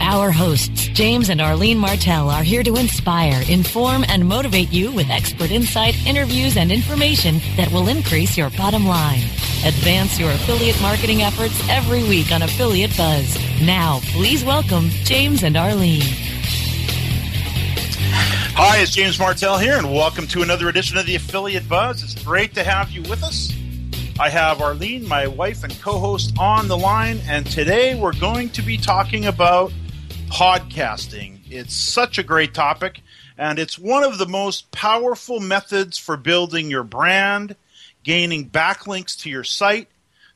Our hosts, James and Arlene Martell, are here to inspire, inform, and motivate you with expert insight, interviews, and information that will increase your bottom line. Advance your affiliate marketing efforts every week on Affiliate Buzz. Now, please welcome James and Arlene. Hi, it's James Martell here, and welcome to another edition of the Affiliate Buzz. It's great to have you with us. I have Arlene, my wife and co host, on the line, and today we're going to be talking about podcasting. It's such a great topic, and it's one of the most powerful methods for building your brand, gaining backlinks to your site,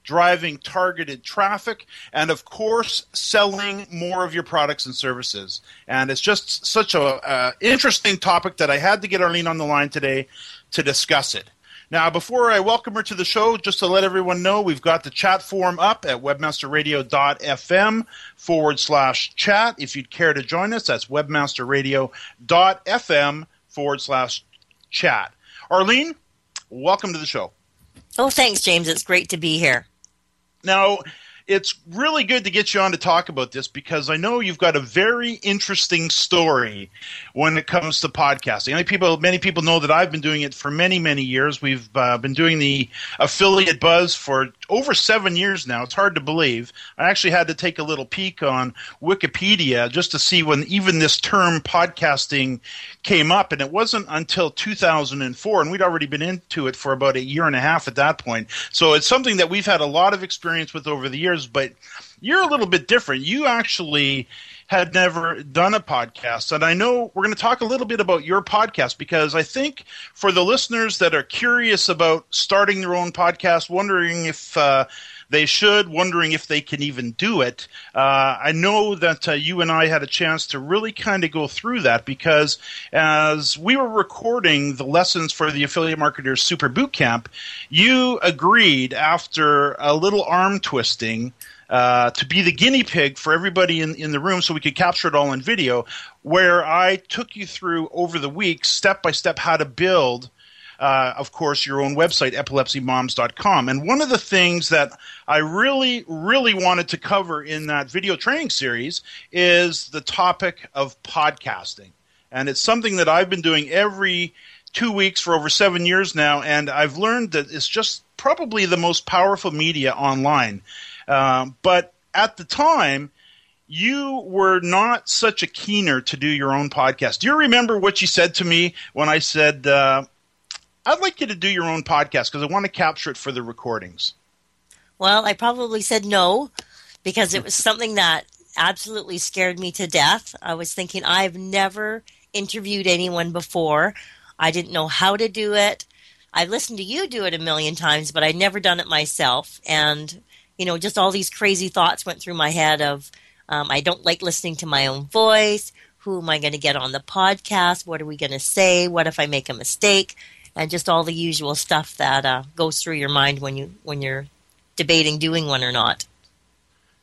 driving targeted traffic, and of course, selling more of your products and services. And it's just such a uh, interesting topic that I had to get Arlene on the line today to discuss it. Now, before I welcome her to the show, just to let everyone know, we've got the chat forum up at webmasterradio.fm forward slash chat. If you'd care to join us, that's webmasterradio.fm forward slash chat. Arlene, welcome to the show. Oh, thanks, James. It's great to be here. Now, it's really good to get you on to talk about this because I know you've got a very interesting story when it comes to podcasting. Many people, many people know that I've been doing it for many, many years. We've uh, been doing the affiliate buzz for over seven years now. It's hard to believe. I actually had to take a little peek on Wikipedia just to see when even this term podcasting came up, and it wasn't until 2004, and we'd already been into it for about a year and a half at that point. So it's something that we've had a lot of experience with over the years, but you're a little bit different. You actually had never done a podcast. And I know we're going to talk a little bit about your podcast because I think for the listeners that are curious about starting their own podcast, wondering if uh, they should, wondering if they can even do it, uh, I know that uh, you and I had a chance to really kind of go through that because as we were recording the lessons for the Affiliate Marketers Super Bootcamp, you agreed after a little arm twisting uh, to be the guinea pig for everybody in, in the room so we could capture it all in video, where I took you through over the week, step by step, how to build. Uh, of course, your own website, epilepsymoms.com. And one of the things that I really, really wanted to cover in that video training series is the topic of podcasting. And it's something that I've been doing every two weeks for over seven years now, and I've learned that it's just probably the most powerful media online. Um, but at the time, you were not such a keener to do your own podcast. Do you remember what you said to me when I said, uh, I'd like you to do your own podcast because I want to capture it for the recordings? Well, I probably said no because it was something that absolutely scared me to death. I was thinking, I've never interviewed anyone before. I didn't know how to do it. I've listened to you do it a million times, but I'd never done it myself. And you know, just all these crazy thoughts went through my head of um, I don't like listening to my own voice. Who am I going to get on the podcast? What are we going to say? What if I make a mistake? And just all the usual stuff that uh, goes through your mind when you when you're debating doing one or not.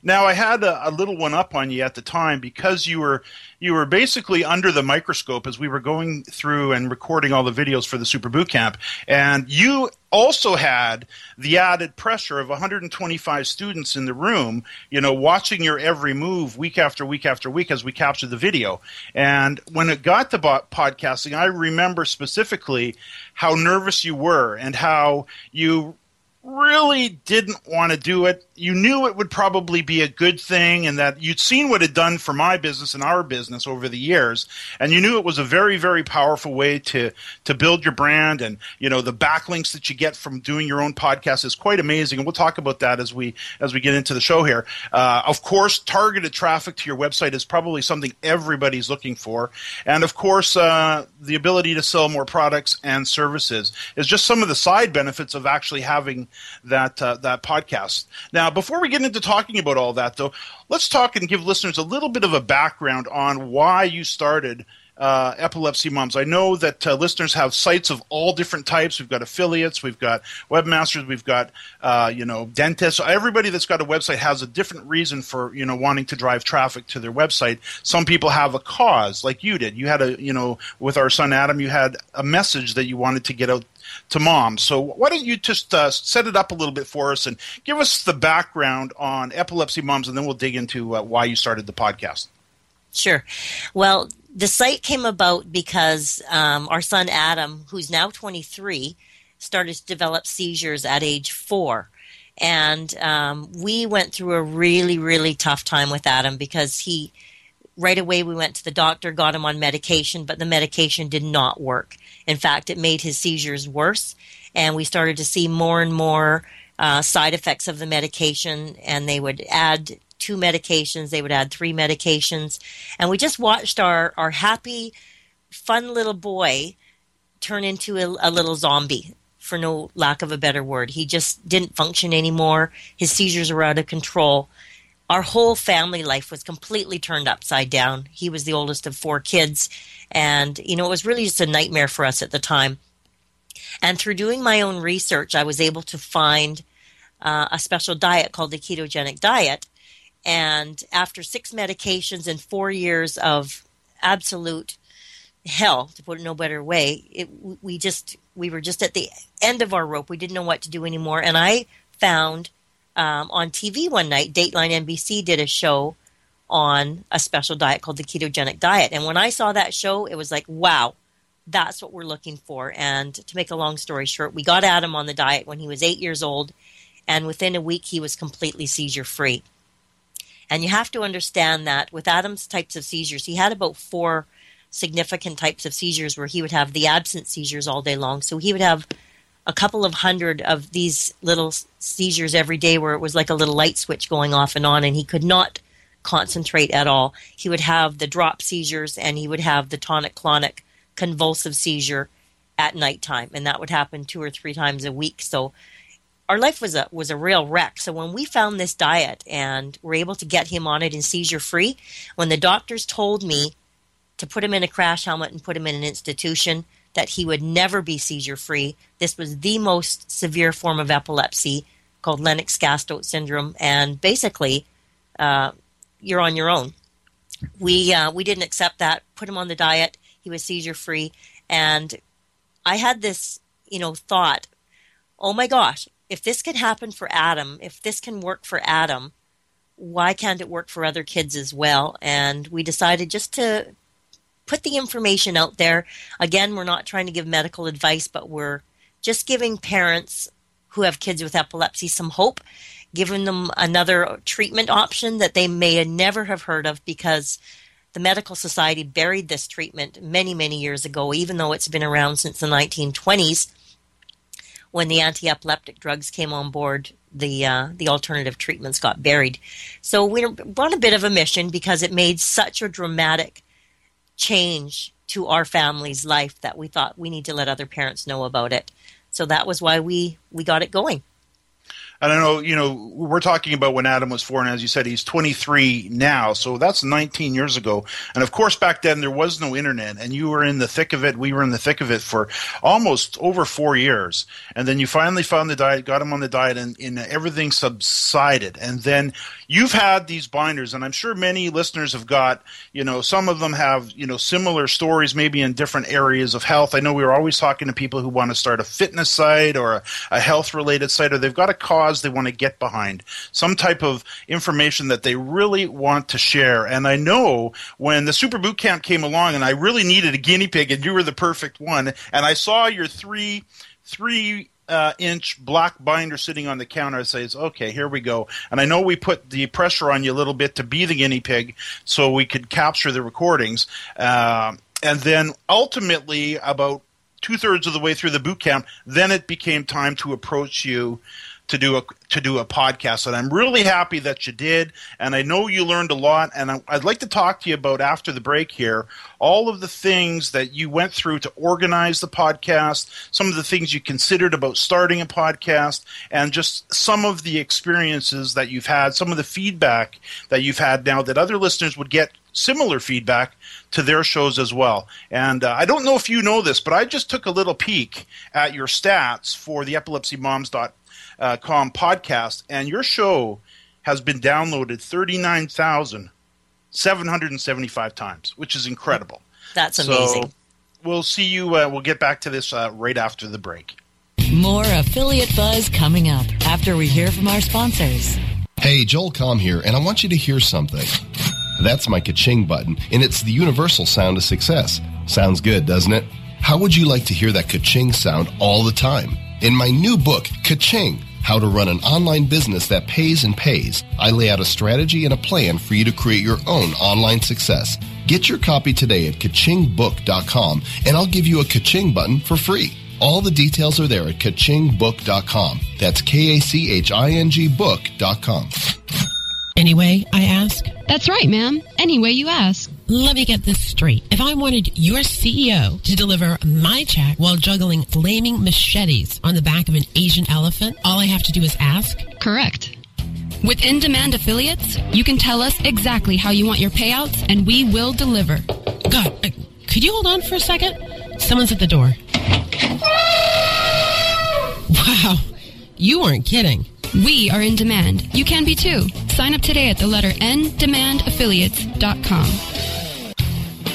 Now I had a, a, little one up on you at the time because you were you were basically under the microscope as we were going through and recording all the videos for the Super Boot Camp, and you also had the added pressure of 125 students in the room, you know, watching your every move week after week after week as we captured the video. And when it got to podcasting, I remember specifically how nervous you were and how you really didn't want to do it. You knew it would probably be a good thing and that you'd seen what it done for my business and our business over the years and you knew it was a very very powerful way to to build your brand and you know the backlinks that you get from doing your own podcast is quite amazing and we'll talk about that as we as we get into the show here. Uh, of course, targeted traffic to your website is probably something everybody's looking for and of course uh, the ability to sell more products and services is just some of the side benefits of actually having that uh, that podcast. Now, before we get into talking about all that, though, let's talk and give listeners a little bit of a background on why you started. Uh, epilepsy moms. I know that uh, listeners have sites of all different types. We've got affiliates, we've got webmasters, we've got uh, you know dentists. Everybody that's got a website has a different reason for you know wanting to drive traffic to their website. Some people have a cause, like you did. You had a you know with our son Adam, you had a message that you wanted to get out to mom. So why don't you just uh, set it up a little bit for us and give us the background on epilepsy moms, and then we'll dig into uh, why you started the podcast. Sure. Well, the site came about because um, our son Adam, who's now 23, started to develop seizures at age four. And um, we went through a really, really tough time with Adam because he, right away, we went to the doctor, got him on medication, but the medication did not work. In fact, it made his seizures worse, and we started to see more and more uh, side effects of the medication, and they would add two medications, they would add three medications, and we just watched our, our happy, fun little boy turn into a, a little zombie for no lack of a better word. He just didn't function anymore. His seizures were out of control. Our whole family life was completely turned upside down. He was the oldest of four kids, and, you know, it was really just a nightmare for us at the time. And through doing my own research, I was able to find uh, a special diet called the ketogenic diet. And after six medications and four years of absolute hell, to put it no better way, it, we just we were just at the end of our rope. We didn't know what to do anymore. And I found um, on TV one night, Dateline NBC did a show on a special diet called the ketogenic diet. And when I saw that show, it was like, wow, that's what we're looking for. And to make a long story short, we got Adam on the diet when he was eight years old, and within a week, he was completely seizure free. And you have to understand that with Adam's types of seizures, he had about four significant types of seizures where he would have the absent seizures all day long. So he would have a couple of hundred of these little seizures every day where it was like a little light switch going off and on, and he could not concentrate at all. He would have the drop seizures and he would have the tonic clonic convulsive seizure at nighttime, and that would happen two or three times a week. So our life was a was a real wreck. So when we found this diet and were able to get him on it and seizure free, when the doctors told me to put him in a crash helmet and put him in an institution, that he would never be seizure free. This was the most severe form of epilepsy called Lennox-Gastaut syndrome, and basically, uh, you're on your own. We uh, we didn't accept that. Put him on the diet. He was seizure free, and I had this you know thought, oh my gosh, if this can happen for Adam, if this can work for Adam, why can't it work for other kids as well? And we decided just to put the information out there. Again, we're not trying to give medical advice, but we're just giving parents who have kids with epilepsy some hope giving them another treatment option that they may never have heard of because the medical society buried this treatment many many years ago even though it's been around since the 1920s when the anti-epileptic drugs came on board the uh, the alternative treatments got buried. So we're on a bit of a mission because it made such a dramatic change to our family's life that we thought we need to let other parents know about it. So that was why we we got it going I don't know, you know, we're talking about when Adam was four, and as you said, he's 23 now, so that's 19 years ago. And of course, back then there was no internet, and you were in the thick of it. We were in the thick of it for almost over four years, and then you finally found the diet, got him on the diet, and, and everything subsided. And then you've had these binders, and I'm sure many listeners have got, you know, some of them have, you know, similar stories, maybe in different areas of health. I know we were always talking to people who want to start a fitness site or a, a health-related site, or they've got a cause cause they want to get behind, some type of information that they really want to share. And I know when the Super Boot Camp came along and I really needed a guinea pig and you were the perfect one, and I saw your three three uh, inch black binder sitting on the counter. Says, okay, here we go. And I know we put the pressure on you a little bit to be the guinea pig so we could capture the recordings. Uh, and then ultimately, about two thirds of the way through the boot camp, then it became time to approach you to do a to do a podcast. And i'm really happy that you did. And i know you learned a lot. And I, i'd like to talk to you about after the break here all of the things that you went through to organize the podcast some of the things you considered about starting a podcast and just some of the experiences that you've had some of the feedback that you've had now that other listeners would get similar feedback to their shows as well. And uh, I don't know if you know this, but I just took a little peek at your stats for the epilepsymoms.com uh, com podcast, and your show has been downloaded 39,775 times, which is incredible. That's amazing. So we'll see you. Uh, we'll get back to this uh, right after the break. More affiliate buzz coming up after we hear from our sponsors. Hey, Joel Comm here, and I want you to hear something. That's my ka-ching button, and it's the universal sound of success. Sounds good, doesn't it? How would you like to hear that ka-ching sound all the time? In my new book, Ka-Ching, How to Run an Online Business That Pays and Pays, I lay out a strategy and a plan for you to create your own online success. Get your copy today at kachingbook.com and I'll give you a Ka-Ching button for free. All the details are there at kachingbook.com. That's K-A-C-H-I-N-G book.com. Anyway, I ask? That's right, ma'am. Any way you ask. Let me get this straight. If I wanted your CEO to deliver my check while juggling flaming machetes on the back of an Asian elephant, all I have to do is ask? Correct. With in demand affiliates, you can tell us exactly how you want your payouts and we will deliver. God, uh, could you hold on for a second? Someone's at the door. Wow, you weren't kidding. We are in demand. You can be too. Sign up today at the letter N demandaffiliates.com.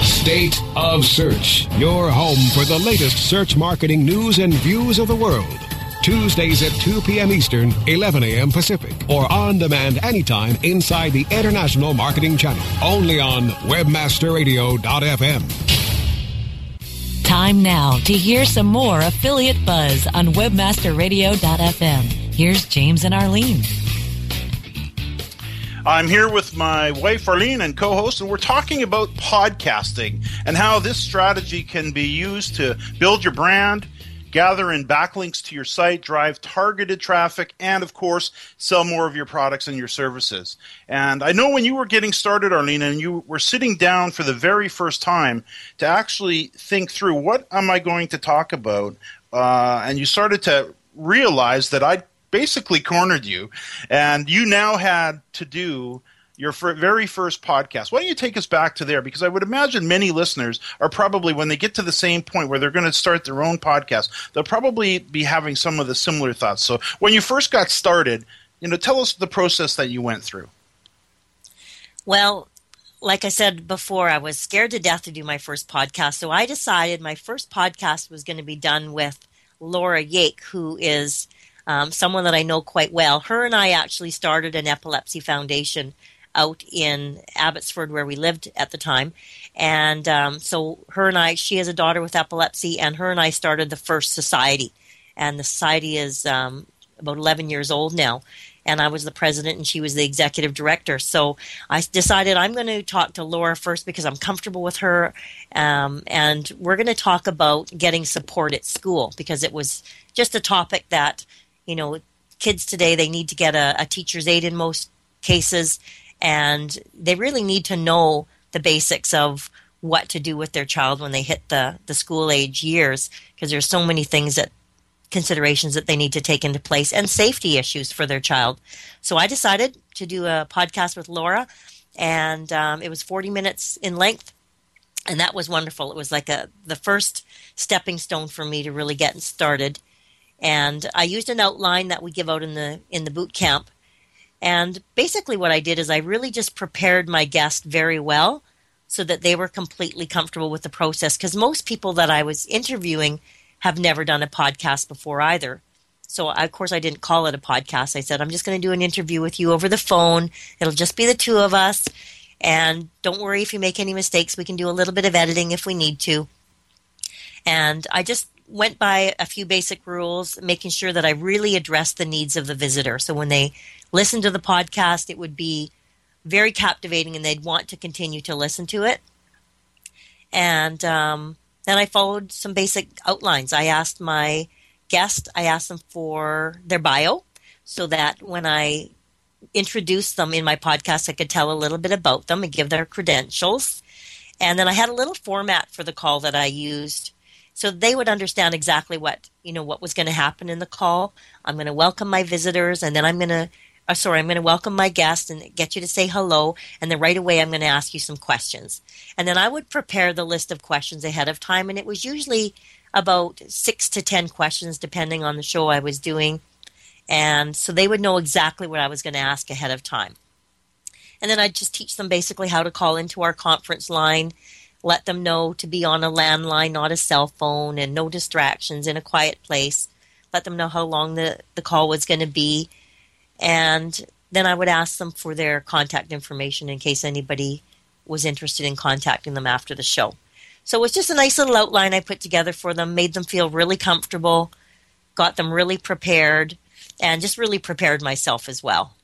State of Search, your home for the latest search marketing news and views of the world. Tuesdays at 2 p.m. Eastern, 11 a.m. Pacific, or on demand anytime inside the International Marketing Channel. Only on WebmasterRadio.fm. Time now to hear some more affiliate buzz on WebmasterRadio.fm. Here's James and Arlene. I'm here with my wife Arlene and co-host, and we're talking about podcasting and how this strategy can be used to build your brand, gather in backlinks to your site, drive targeted traffic, and of course, sell more of your products and your services. And I know when you were getting started, Arlene, and you were sitting down for the very first time to actually think through what am I going to talk about, uh, and you started to realize that I'd basically cornered you, and you now had to do your very first podcast. Why don't you take us back to there? Because I would imagine many listeners are probably, when they get to the same point where they're going to start their own podcast, they'll probably be having some of the similar thoughts. So when you first got started, you know, tell us the process that you went through. Well, like I said before, I was scared to death to do my first podcast. So I decided my first podcast was going to be done with Laura Yake, who is um, someone that I know quite well. Her and I actually started an epilepsy foundation out in Abbotsford where we lived at the time. And um, so her and I, she has a daughter with epilepsy, and her and I started the first society. And the society is um, about 11 years old now. And I was the president and she was the executive director. So I decided I'm going to talk to Laura first because I'm comfortable with her. Um, and we're going to talk about getting support at school because it was just a topic that you know, kids today, they need to get a, a teacher's aid in most cases, and they really need to know the basics of what to do with their child when they hit the, the school age years because there's so many things that considerations that they need to take into place and safety issues for their child. So I decided to do a podcast with Laura, and um, it was 40 minutes in length. And that was wonderful. It was like a the first stepping stone for me to really get started. And I used an outline that we give out in the in the boot camp. And basically, what I did is I really just prepared my guest very well so that they were completely comfortable with the process. Because most people that I was interviewing have never done a podcast before either. So, of course, I didn't call it a podcast. I said, I'm just going to do an interview with you over the phone. It'll just be the two of us. And don't worry if you make any mistakes. We can do a little bit of editing if we need to. And I just went by a few basic rules, making sure that I really addressed the needs of the visitor. So when they listened to the podcast, it would be very captivating and they'd want to continue to listen to it. And um, then I followed some basic outlines. I asked my guest, I asked them for their bio so that when I introduced them in my podcast, I could tell a little bit about them and give their credentials. And then I had a little format for the call that I used so they would understand exactly what you know what was going to happen in the call. I'm going to welcome my visitors, and then I'm going to uh, sorry, I'm going to welcome my guest and get you to say hello. And then right away, I'm going to ask you some questions. And then I would prepare the list of questions ahead of time. And it was usually about six to 10 questions, depending on the show I was doing. And so they would know exactly what I was going to ask ahead of time. And then I'd just teach them basically how to call into our conference line, let them know to be on a landline, not a cell phone, and no distractions in a quiet place. Let them know how long the, the call was going to be and then I would ask them for their contact information in case anybody was interested in contacting them after the show. So it was just a nice little outline I put together for them, made them feel really comfortable, got them really prepared, and just really prepared myself as well.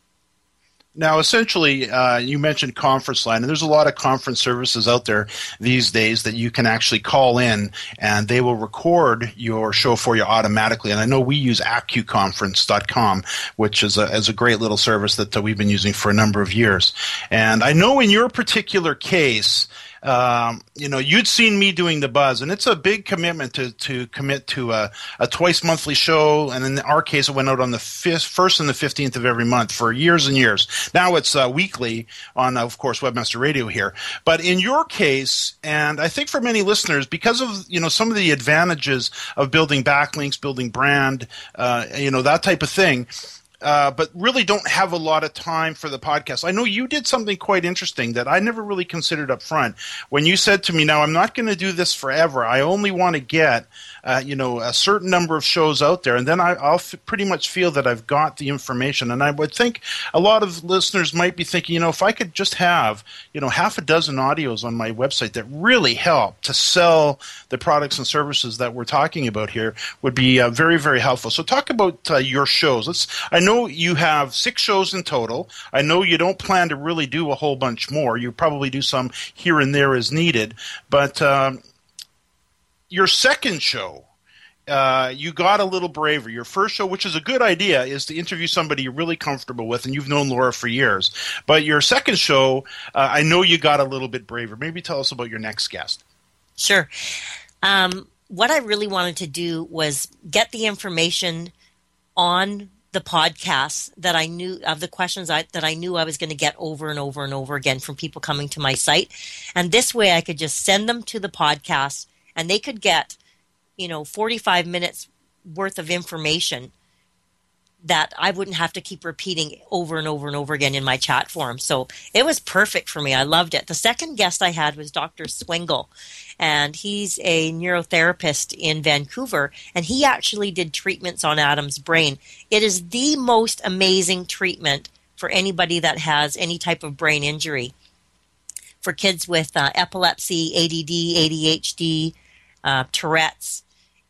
Now, essentially, uh, you mentioned conference line, and there's a lot of conference services out there these days that you can actually call in, and they will record your show for you automatically. And I know we use AccuConference.com, which is a, is a great little service that uh, we've been using for a number of years. And I know in your particular case, um, you know, you'd seen me doing the buzz, and it's a big commitment to to commit to a, a twice monthly show. And in our case, it went out on the fifth, first and the fifteenth of every month for years and years. Now it's uh, weekly on, of course, Webmaster Radio here. But in your case, and I think for many listeners, because of you know some of the advantages of building backlinks, building brand, uh, you know that type of thing uh, but really don't have a lot of time for the podcast. I know you did something quite interesting that I never really considered up front. When you said to me, "Now I'm not going to do this forever. I only want to get." uh, you know a certain number of shows out there, and then I, will f- pretty much feel that I've got the information. And I would think a lot of listeners might be thinking, you know, if I could just have you know half a dozen audios on my website that really help to sell the products and services that we're talking about here, would be uh, very very helpful. So talk about uh, your shows. Let's. I know you have six shows in total. I know you don't plan to really do a whole bunch more. You probably do some here and there as needed, but um, your second show, uh, you got a little braver. Your first show, which is a good idea, is to interview somebody you're really comfortable with, and you've known Laura for years. But your second show, uh, I know you got a little bit braver. Maybe tell us about your next guest. Sure. Um, what I really wanted to do was get the information on the podcasts that I knew of the questions I, that I knew I was going to get over and over and over again from people coming to my site. And this way I could just send them to the podcast and they could get, you know, 45 minutes worth of information that I wouldn't have to keep repeating over and over and over again in my chat forum. So it was perfect for me. I loved it. The second guest I had was Dr. Swingle, and he's a neurotherapist in Vancouver, and he actually did treatments on Adam's brain. It is the most amazing treatment for anybody that has any type of brain injury. For kids with uh, epilepsy, ADD, ADHD, uh, Tourette's,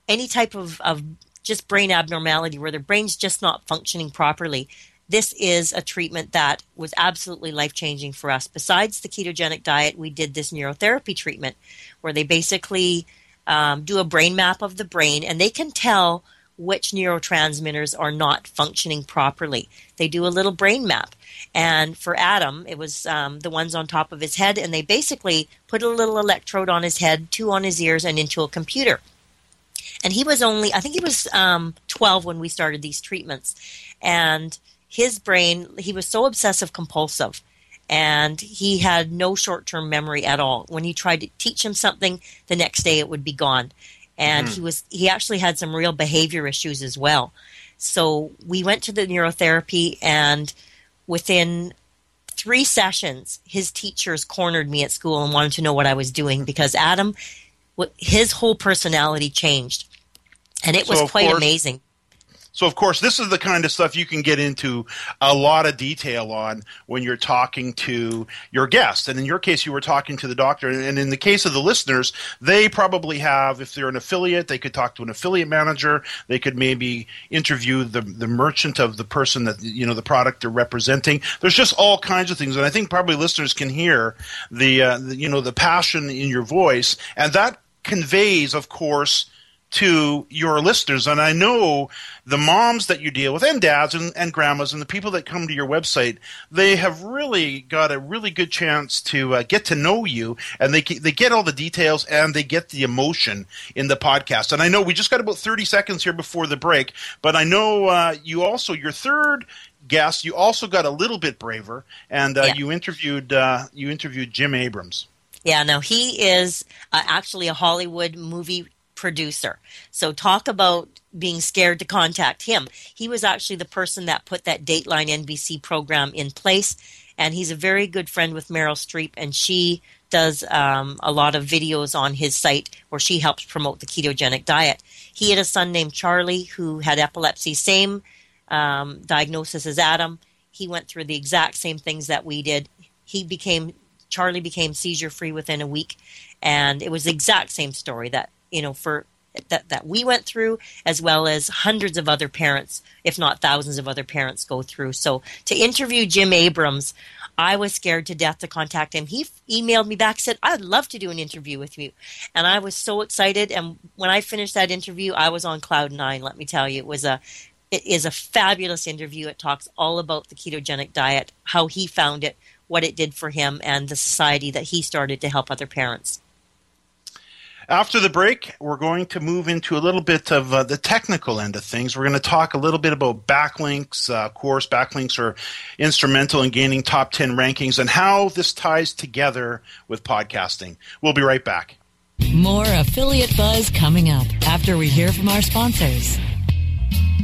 any type of, of just brain abnormality where their brain's just not functioning properly. This is a treatment that was absolutely life changing for us. Besides the ketogenic diet, we did this neurotherapy treatment where they basically um, do a brain map of the brain and they can tell which neurotransmitters are not functioning properly. They do a little brain map. And for Adam, it was um, the ones on top of his head, and they basically put a little electrode on his head, two on his ears, and into a computer. And he was only, I think he was um, 12 when we started these treatments. And his brain, he was so obsessive compulsive and he had no short term memory at all. When he tried to teach him something, the next day it would be gone. And mm-hmm. he was he actually had some real behavior issues as well. So we went to the neurotherapy and within three sessions his teachers cornered me at school and wanted to know what I was doing because Adam his whole personality changed. And it was so quite course, amazing. So, of course, this is the kind of stuff you can get into a lot of detail on when you're talking to your guest. And in your case, you were talking to the doctor. And in the case of the listeners, they probably have, if they're an affiliate, they could talk to an affiliate manager. They could maybe interview the, the merchant of the person that, you know, the product they're representing. There's just all kinds of things. And I think probably listeners can hear the, uh, the you know, the passion in your voice. And that conveys, of course, to your listeners. And I know the moms that you deal with, and dads and, and grandmas, and the people that come to your website, they have really got a really good chance to uh, get to know you, and they they get all the details and they get the emotion in the podcast. And I know we just got about thirty seconds here before the break, but I know uh, you also your third guest, you also got a little bit braver, and uh, yeah. you interviewed uh, you interviewed Jim Abrahams. Yeah, no, he is uh, actually a Hollywood movie producer. So talk about being scared to contact him. He was actually the person that put that Dateline NBC program in place, and he's a very good friend with Meryl Streep, and she does um, a lot of videos on his site where she helps promote the ketogenic diet. He had a son named Charlie who had epilepsy, same um, diagnosis as Adam. He went through the exact same things that we did. He became Charlie became seizure free within a week, and it was the exact same story that you know for that that we went through as well as hundreds of other parents if not thousands of other parents go through. So to interview jim abrahams i was scared to death to contact him. He emailed me back said i'd love to do an interview with you. And i was so excited. And when i finished that interview i was on cloud nine let me tell you. It was a it is a fabulous interview. It talks all about the ketogenic diet how he found it what it did for him and the society that he started to help other parents after the break, we're going to move into a little bit of uh, the technical end of things. We're going to talk a little bit about backlinks. Uh, of course, backlinks are instrumental in gaining top 10 rankings and how this ties together with podcasting. We'll be right back. More affiliate buzz coming up after we hear from our sponsors.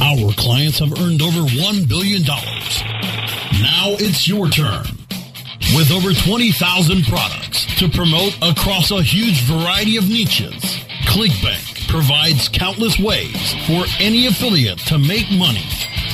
Our clients have earned over $1 billion. Now it's your turn. With over 20,000 products to promote across a huge variety of niches, ClickBank provides countless ways for any affiliate to make money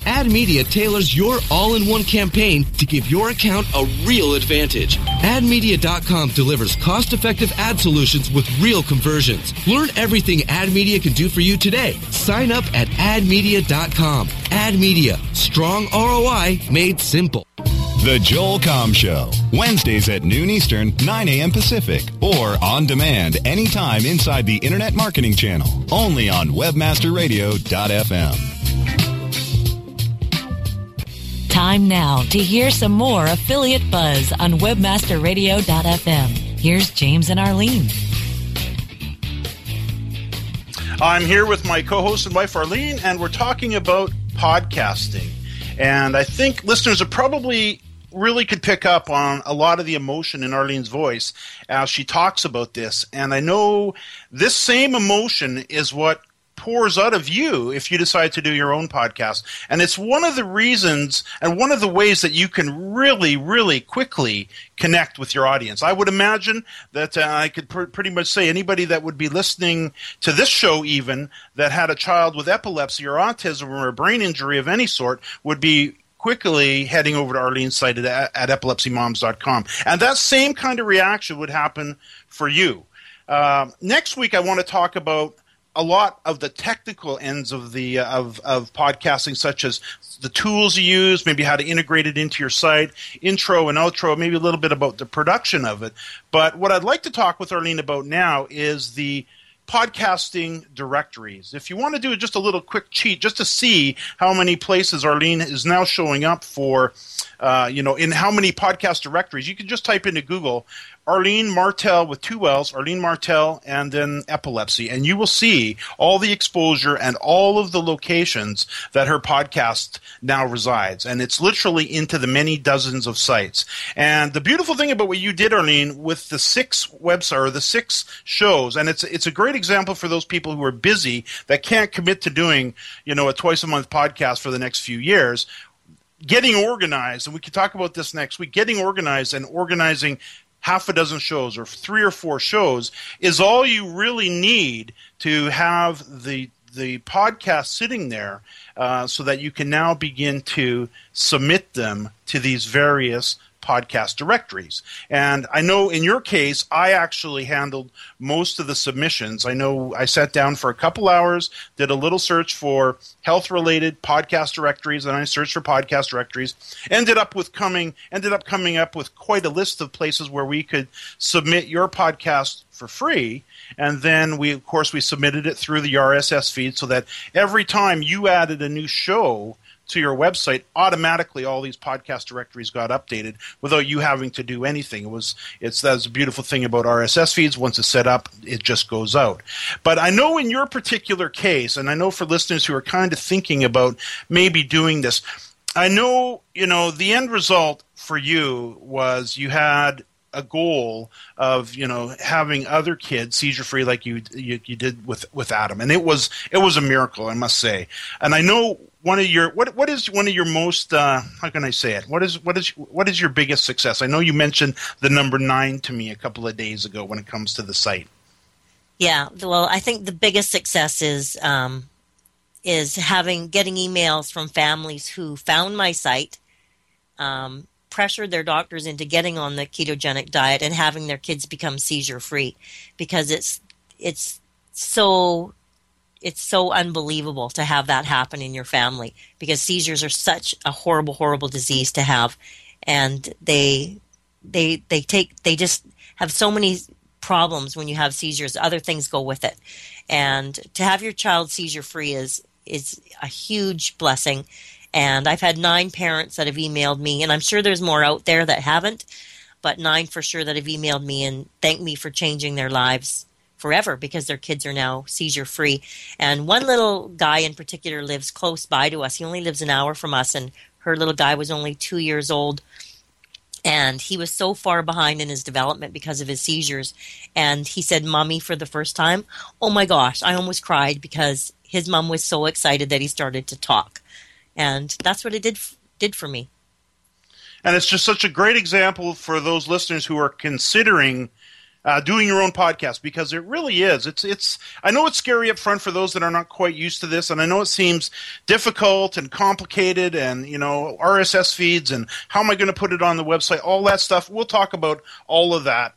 AdMedia tailors your all-in-one campaign to give your account a real advantage. AdMedia.com delivers cost-effective ad solutions with real conversions. Learn everything AdMedia can do for you today. Sign up at AdMedia.com. AdMedia, strong ROI made simple. The Joel Comm Show, Wednesdays at noon Eastern, 9 a.m. Pacific, or on demand anytime inside the Internet Marketing Channel, only on WebmasterRadio.fm. Time now to hear some more affiliate buzz on webmasterradio.fm. Here's James and Arlene. I'm here with my co host and wife, Arlene, and we're talking about podcasting. And I think listeners are probably really could pick up on a lot of the emotion in Arlene's voice as she talks about this. And I know this same emotion is what pours out of you if you decide to do your own podcast. And it's one of the reasons and one of the ways that you can really, really quickly connect with your audience. I would imagine that uh, I could pr- pretty much say anybody that would be listening to this show, even that had a child with epilepsy or autism or a brain injury of any sort, would be quickly heading over to Arlene's site at, at epilepsymoms.com. And that same kind of reaction would happen for you. Uh, next week, I want to talk about a lot of the technical ends of the uh, of of podcasting, such as the tools you use, maybe how to integrate it into your site, intro and outro, maybe a little bit about the production of it. But what I'd like to talk with Arlene about now is the podcasting directories. If you want to do just a little quick cheat, just to see how many places Arlene is now showing up for, uh, you know, in how many podcast directories, you can just type into Google Arlene Martell with two L's, Arlene Martell, and then epilepsy, and you will see all the exposure and all of the locations that her podcast now resides. And it's literally into the many dozens of sites. And the beautiful thing about what you did, Arlene, with the six websites or the six shows, and it's it's a great example for those people who are busy that can't commit to doing, you know, a twice a month podcast for the next few years getting organized, and we can talk about this next week, getting organized and organizing half a dozen shows or three or four shows is all you really need to have the the podcast sitting there uh, so that you can now begin to submit them to these various podcast directories. And I know in your case, I actually handled most of the submissions. I know I sat down for a couple hours, did a little search for health related podcast directories, and I searched for podcast directories. Ended up with coming ended up coming up with quite a list of places where we could submit your podcast for free and then we of course we submitted it through the RSS feed so that every time you added a new show to your website, automatically all these podcast directories got updated without you having to do anything. It was it's that's a beautiful thing about RSS feeds. Once it's set up, it just goes out. But I know in your particular case, and I know for listeners who are kind of thinking about maybe doing this, I know you know the end result for you was you had a goal of you know having other kids seizure free like you, you you did with with Adam and it was it was a miracle I must say and I know one of your what what is one of your most uh, how can I say it? What is what is what is your biggest success? I know you mentioned the number nine to me a couple of days ago when it comes to the site. Yeah, well, I think the biggest success is um, is having getting emails from families who found my site, um, pressured their doctors into getting on the ketogenic diet, and having their kids become seizure free, because it's it's so it's so unbelievable to have that happen in your family because seizures are such a horrible horrible disease to have. And they they they take they just have so many problems when you have seizures. Other things go with it. And to have your child seizure free is is a huge blessing. And i've had nine parents that have emailed me and i'm sure there's more out there that haven't but nine for sure that have emailed me and thanked me for changing their lives forever because their kids are now seizure free. And one little guy in particular lives close by to us. He only lives an hour from us, and her little guy was only two years old. And he was so far behind in his development because of his seizures. And he said, Mommy, for the first time, oh my gosh, I almost cried because his mom was so excited that he started to talk. And that's what it did, did for me. And it's just such a great example for those listeners who are considering uh, doing your own podcast because it really is. It's it's. I know it's scary up front for those that are not quite used to this, and I know it seems difficult and complicated, and you know RSS feeds and how am I going to put it on the website? All that stuff. We'll talk about all of that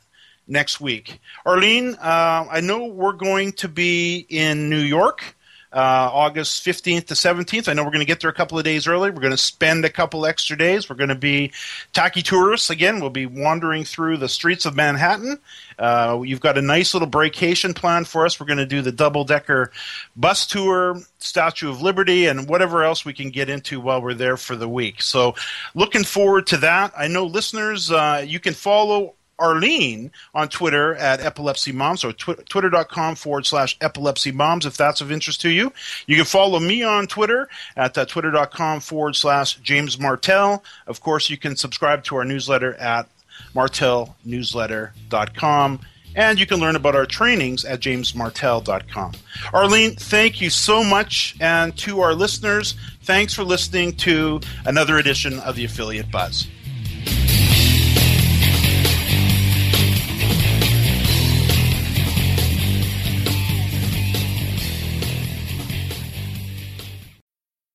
next week. Arlene, uh, I know we're going to be in New York. Uh, August 15th to 17th. I know we're going to get there a couple of days early. We're going to spend a couple extra days. We're going to be tacky tourists again. We'll be wandering through the streets of Manhattan. Uh, you've got a nice little vacation plan for us. We're going to do the double decker bus tour, Statue of Liberty, and whatever else we can get into while we're there for the week. So, looking forward to that. I know listeners, uh, you can follow Arlene on Twitter at Epilepsy Moms, so tw- twitter.com forward slash Epilepsy Moms, if that's of interest to you. You can follow me on Twitter at uh, twitter.com forward slash James Martell. Of course, you can subscribe to our newsletter at martellnewsletter.com. And you can learn about our trainings at jamesmartell.com. Arlene, thank you so much. And to our listeners, thanks for listening to another edition of the Affiliate Buzz.